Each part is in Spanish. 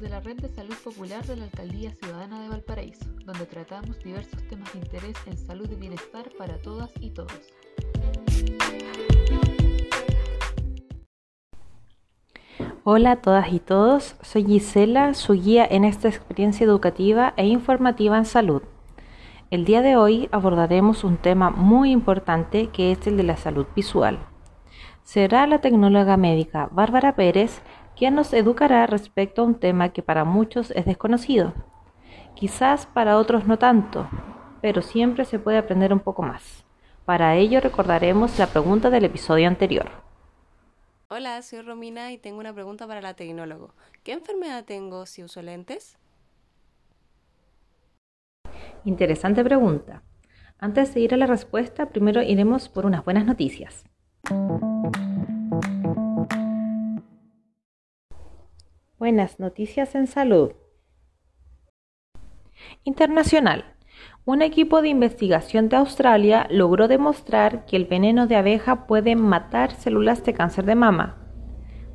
de la Red de Salud Popular de la Alcaldía Ciudadana de Valparaíso, donde tratamos diversos temas de interés en salud y bienestar para todas y todos. Hola a todas y todos, soy Gisela, su guía en esta experiencia educativa e informativa en salud. El día de hoy abordaremos un tema muy importante que es el de la salud visual. Será la tecnóloga médica Bárbara Pérez quien nos educará respecto a un tema que para muchos es desconocido. Quizás para otros no tanto, pero siempre se puede aprender un poco más. Para ello recordaremos la pregunta del episodio anterior. Hola, soy Romina y tengo una pregunta para la tecnólogo. ¿Qué enfermedad tengo si uso lentes? Interesante pregunta. Antes de ir a la respuesta, primero iremos por unas buenas noticias. Buenas noticias en salud. Internacional. Un equipo de investigación de Australia logró demostrar que el veneno de abeja puede matar células de cáncer de mama.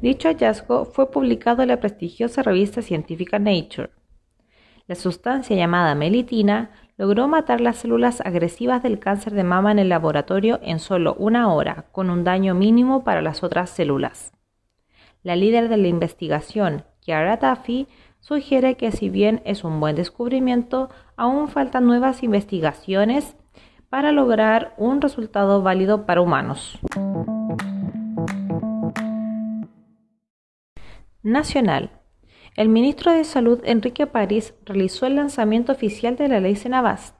Dicho hallazgo fue publicado en la prestigiosa revista científica Nature. La sustancia llamada melitina logró matar las células agresivas del cáncer de mama en el laboratorio en solo una hora, con un daño mínimo para las otras células. La líder de la investigación, Chiara Taffy sugiere que si bien es un buen descubrimiento, aún faltan nuevas investigaciones para lograr un resultado válido para humanos. Nacional. El ministro de Salud Enrique París realizó el lanzamiento oficial de la ley Senabast,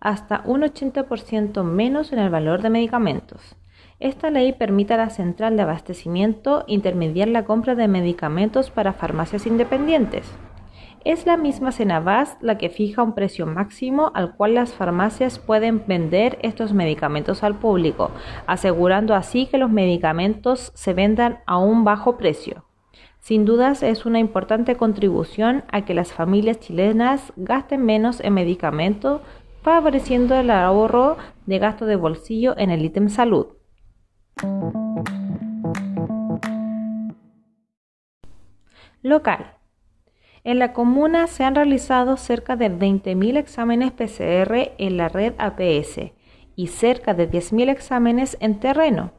hasta un 80% menos en el valor de medicamentos. Esta ley permite a la central de abastecimiento intermediar la compra de medicamentos para farmacias independientes. Es la misma Senavas la que fija un precio máximo al cual las farmacias pueden vender estos medicamentos al público, asegurando así que los medicamentos se vendan a un bajo precio. Sin dudas es una importante contribución a que las familias chilenas gasten menos en medicamentos, favoreciendo el ahorro de gasto de bolsillo en el ítem salud. Local. En la comuna se han realizado cerca de 20.000 exámenes PCR en la red APS y cerca de 10.000 exámenes en terreno.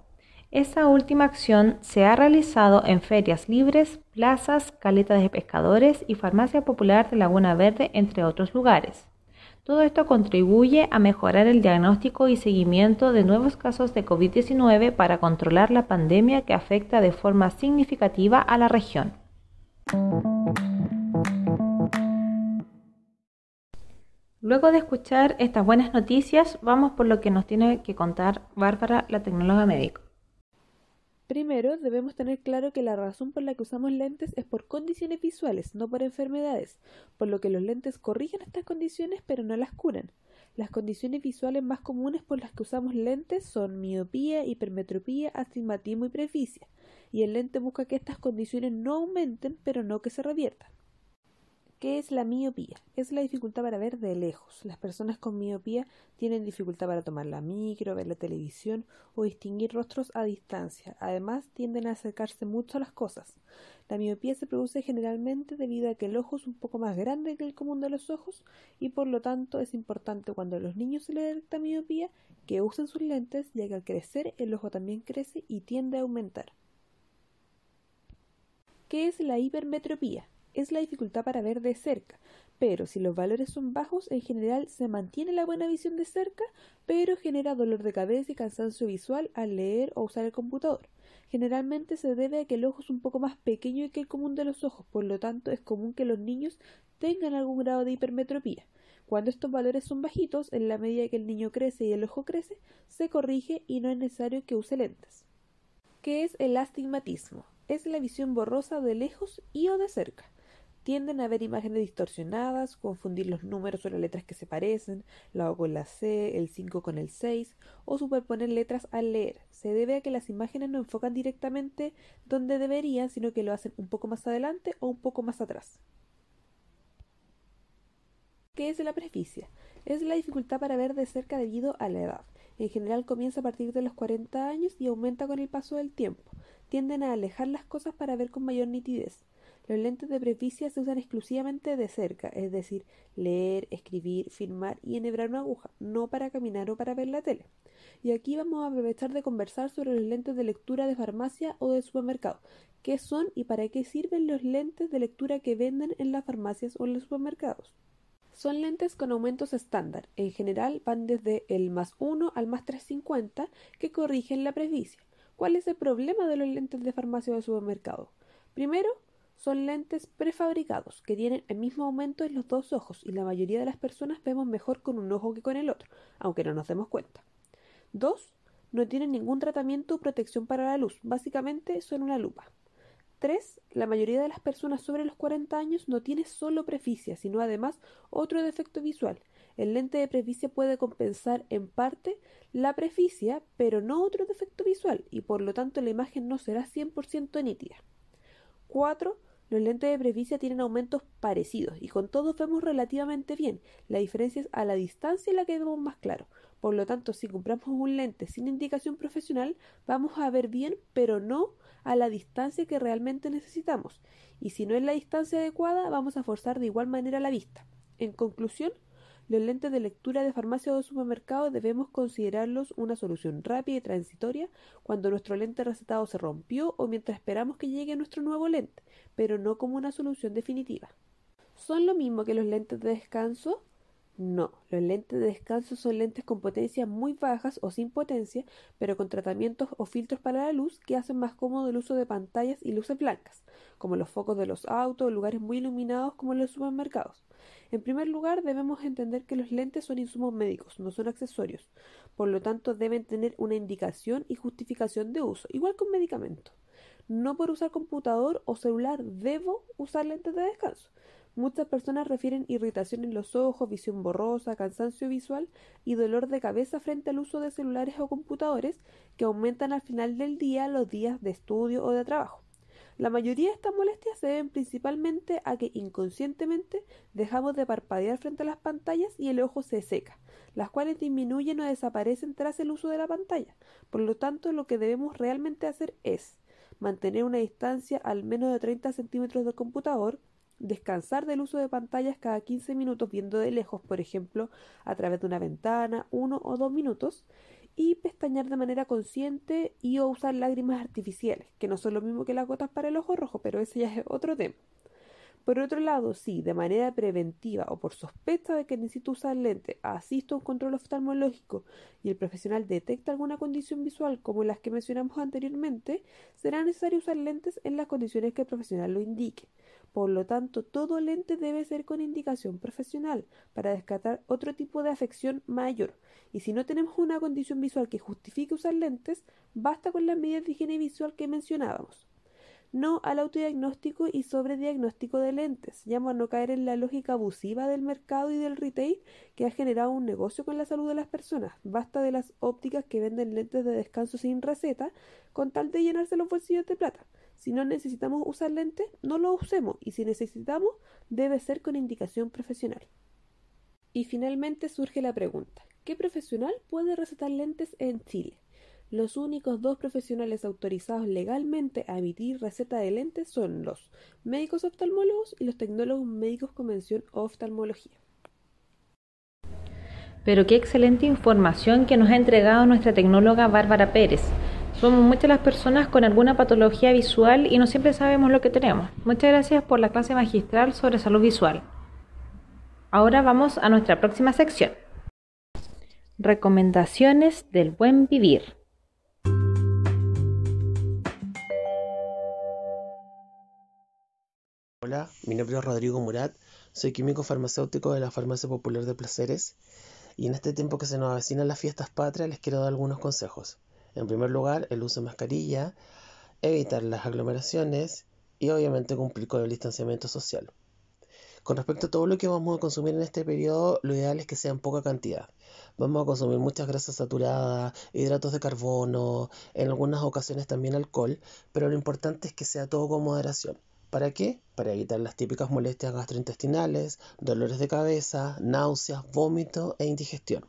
Esta última acción se ha realizado en ferias libres, plazas, caletas de pescadores y farmacia popular de Laguna Verde, entre otros lugares. Todo esto contribuye a mejorar el diagnóstico y seguimiento de nuevos casos de COVID-19 para controlar la pandemia que afecta de forma significativa a la región. Luego de escuchar estas buenas noticias, vamos por lo que nos tiene que contar Bárbara, la tecnóloga médico. Primero, debemos tener claro que la razón por la que usamos lentes es por condiciones visuales, no por enfermedades, por lo que los lentes corrigen estas condiciones pero no las curan. Las condiciones visuales más comunes por las que usamos lentes son miopía, hipermetropía, astigmatismo y presbicia, y el lente busca que estas condiciones no aumenten pero no que se reviertan. ¿Qué es la miopía? Es la dificultad para ver de lejos. Las personas con miopía tienen dificultad para tomar la micro, ver la televisión o distinguir rostros a distancia. Además, tienden a acercarse mucho a las cosas. La miopía se produce generalmente debido a que el ojo es un poco más grande que el común de los ojos y por lo tanto es importante cuando a los niños se les detecta miopía que usen sus lentes ya que al crecer el ojo también crece y tiende a aumentar. ¿Qué es la hipermetropía? Es la dificultad para ver de cerca, pero si los valores son bajos, en general se mantiene la buena visión de cerca, pero genera dolor de cabeza y cansancio visual al leer o usar el computador. Generalmente se debe a que el ojo es un poco más pequeño que el común de los ojos, por lo tanto es común que los niños tengan algún grado de hipermetropía. Cuando estos valores son bajitos, en la medida que el niño crece y el ojo crece, se corrige y no es necesario que use lentes. ¿Qué es el astigmatismo? Es la visión borrosa de lejos y o de cerca tienden a ver imágenes distorsionadas, confundir los números o las letras que se parecen, la O con la C, el 5 con el 6, o superponer letras al leer. Se debe a que las imágenes no enfocan directamente donde deberían, sino que lo hacen un poco más adelante o un poco más atrás. ¿Qué es la presbicia? Es la dificultad para ver de cerca debido a la edad. En general comienza a partir de los 40 años y aumenta con el paso del tiempo. Tienden a alejar las cosas para ver con mayor nitidez. Los lentes de presbicia se usan exclusivamente de cerca, es decir, leer, escribir, filmar y enhebrar una aguja, no para caminar o para ver la tele. Y aquí vamos a aprovechar de conversar sobre los lentes de lectura de farmacia o de supermercado. ¿Qué son y para qué sirven los lentes de lectura que venden en las farmacias o en los supermercados? Son lentes con aumentos estándar. En general van desde el más 1 al más 350 que corrigen la presbicia. ¿Cuál es el problema de los lentes de farmacia o de supermercado? Primero, son lentes prefabricados que tienen el mismo aumento en los dos ojos y la mayoría de las personas vemos mejor con un ojo que con el otro, aunque no nos demos cuenta. Dos, no tienen ningún tratamiento o protección para la luz, básicamente son una lupa. Tres, la mayoría de las personas sobre los 40 años no tiene solo presbicia, sino además otro defecto visual. El lente de presbicia puede compensar en parte la presbicia, pero no otro defecto visual, y por lo tanto la imagen no será 100% nítida. 4. Los lentes de presbicia tienen aumentos parecidos y con todos vemos relativamente bien. La diferencia es a la distancia en la que vemos más claro. Por lo tanto, si compramos un lente sin indicación profesional, vamos a ver bien, pero no a la distancia que realmente necesitamos. Y si no es la distancia adecuada, vamos a forzar de igual manera la vista. En conclusión, los lentes de lectura de farmacia o de supermercado debemos considerarlos una solución rápida y transitoria cuando nuestro lente recetado se rompió o mientras esperamos que llegue nuestro nuevo lente, pero no como una solución definitiva. ¿Son lo mismo que los lentes de descanso? No, los lentes de descanso son lentes con potencias muy bajas o sin potencia, pero con tratamientos o filtros para la luz que hacen más cómodo el uso de pantallas y luces blancas, como los focos de los autos o lugares muy iluminados como los supermercados. En primer lugar, debemos entender que los lentes son insumos médicos, no son accesorios. Por lo tanto, deben tener una indicación y justificación de uso, igual que un medicamento. No por usar computador o celular debo usar lentes de descanso. Muchas personas refieren irritación en los ojos, visión borrosa, cansancio visual y dolor de cabeza frente al uso de celulares o computadores que aumentan al final del día los días de estudio o de trabajo. La mayoría de estas molestias se deben principalmente a que inconscientemente dejamos de parpadear frente a las pantallas y el ojo se seca, las cuales disminuyen o desaparecen tras el uso de la pantalla. Por lo tanto, lo que debemos realmente hacer es mantener una distancia al menos de 30 centímetros del computador, descansar del uso de pantallas cada 15 minutos viendo de lejos, por ejemplo, a través de una ventana, uno o dos minutos, y pestañear de manera consciente y o usar lágrimas artificiales, que no son lo mismo que las gotas para el ojo rojo, pero ese ya es otro tema. Por otro lado, si de manera preventiva o por sospecha de que necesito usar lente asisto a un control oftalmológico y el profesional detecta alguna condición visual como las que mencionamos anteriormente, será necesario usar lentes en las condiciones que el profesional lo indique. Por lo tanto, todo lente debe ser con indicación profesional para descartar otro tipo de afección mayor. Y si no tenemos una condición visual que justifique usar lentes, basta con las medidas de higiene visual que mencionábamos. No al autodiagnóstico y sobrediagnóstico de lentes. Llamo a no caer en la lógica abusiva del mercado y del retail que ha generado un negocio con la salud de las personas. Basta de las ópticas que venden lentes de descanso sin receta con tal de llenarse los bolsillos de plata. Si no necesitamos usar lentes, no lo usemos y si necesitamos, debe ser con indicación profesional. Y finalmente surge la pregunta, ¿qué profesional puede recetar lentes en Chile? Los únicos dos profesionales autorizados legalmente a emitir receta de lentes son los médicos oftalmólogos y los tecnólogos médicos con mención oftalmología. Pero qué excelente información que nos ha entregado nuestra tecnóloga Bárbara Pérez. Somos muchas las personas con alguna patología visual y no siempre sabemos lo que tenemos. Muchas gracias por la clase magistral sobre salud visual. Ahora vamos a nuestra próxima sección. Recomendaciones del buen vivir. Hola, mi nombre es Rodrigo Murat, soy químico farmacéutico de la Farmacia Popular de Placeres y en este tiempo que se nos avecinan las fiestas patrias les quiero dar algunos consejos. En primer lugar, el uso de mascarilla, evitar las aglomeraciones y obviamente cumplir con el distanciamiento social. Con respecto a todo lo que vamos a consumir en este periodo, lo ideal es que sea en poca cantidad. Vamos a consumir muchas grasas saturadas, hidratos de carbono, en algunas ocasiones también alcohol, pero lo importante es que sea todo con moderación. ¿Para qué? Para evitar las típicas molestias gastrointestinales, dolores de cabeza, náuseas, vómito e indigestión.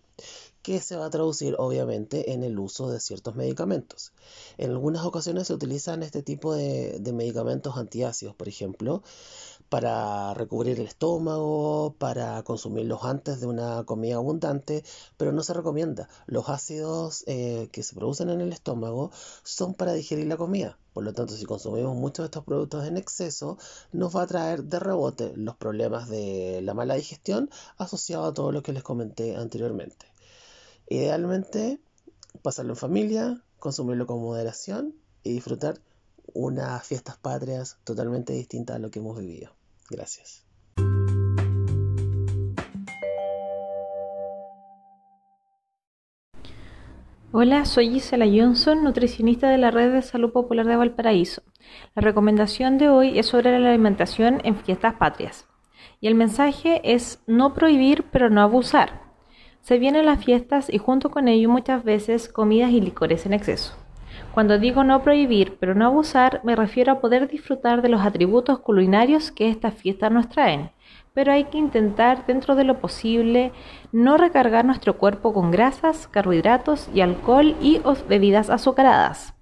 Que se va a traducir obviamente en el uso de ciertos medicamentos. En algunas ocasiones se utilizan este tipo de, de medicamentos antiácidos, por ejemplo, para recubrir el estómago, para consumirlos antes de una comida abundante, pero no se recomienda. Los ácidos eh, que se producen en el estómago son para digerir la comida. Por lo tanto, si consumimos muchos de estos productos en exceso, nos va a traer de rebote los problemas de la mala digestión asociado a todo lo que les comenté anteriormente. Idealmente, pasarlo en familia, consumirlo con moderación y disfrutar unas fiestas patrias totalmente distintas a lo que hemos vivido. Gracias. Hola, soy Gisela Johnson, nutricionista de la Red de Salud Popular de Valparaíso. La recomendación de hoy es sobre la alimentación en fiestas patrias. Y el mensaje es no prohibir pero no abusar. Se vienen las fiestas y junto con ello muchas veces comidas y licores en exceso. Cuando digo no prohibir, pero no abusar, me refiero a poder disfrutar de los atributos culinarios que estas fiestas nos traen, pero hay que intentar, dentro de lo posible, no recargar nuestro cuerpo con grasas, carbohidratos y alcohol y bebidas azucaradas.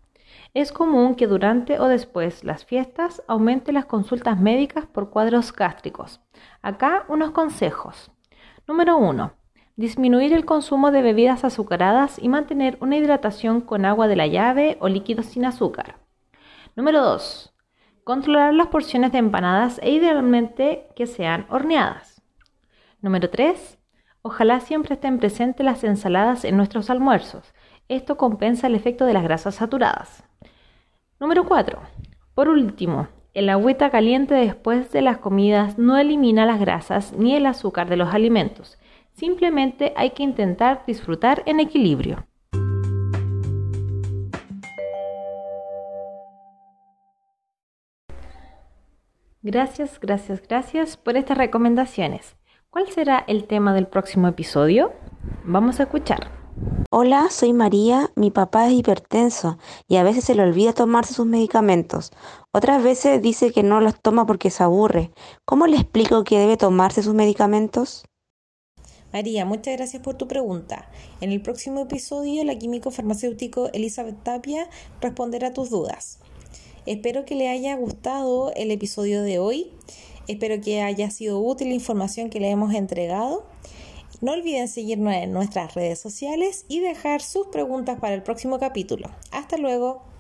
Es común que durante o después las fiestas aumente las consultas médicas por cuadros gástricos. Acá unos consejos. Número 1 disminuir el consumo de bebidas azucaradas y mantener una hidratación con agua de la llave o líquidos sin azúcar. Número 2. Controlar las porciones de empanadas e idealmente que sean horneadas. Número 3. Ojalá siempre estén presentes las ensaladas en nuestros almuerzos. Esto compensa el efecto de las grasas saturadas. Número 4. Por último, el agüita caliente después de las comidas no elimina las grasas ni el azúcar de los alimentos Simplemente hay que intentar disfrutar en equilibrio. Gracias, gracias, gracias por estas recomendaciones. ¿Cuál será el tema del próximo episodio? Vamos a escuchar. Hola, soy María. Mi papá es hipertenso y a veces se le olvida tomarse sus medicamentos. Otras veces dice que no los toma porque se aburre. ¿Cómo le explico que debe tomarse sus medicamentos? María, muchas gracias por tu pregunta. En el próximo episodio, la químico farmacéutico Elizabeth Tapia responderá tus dudas. Espero que le haya gustado el episodio de hoy. Espero que haya sido útil la información que le hemos entregado. No olviden seguirnos en nuestras redes sociales y dejar sus preguntas para el próximo capítulo. Hasta luego.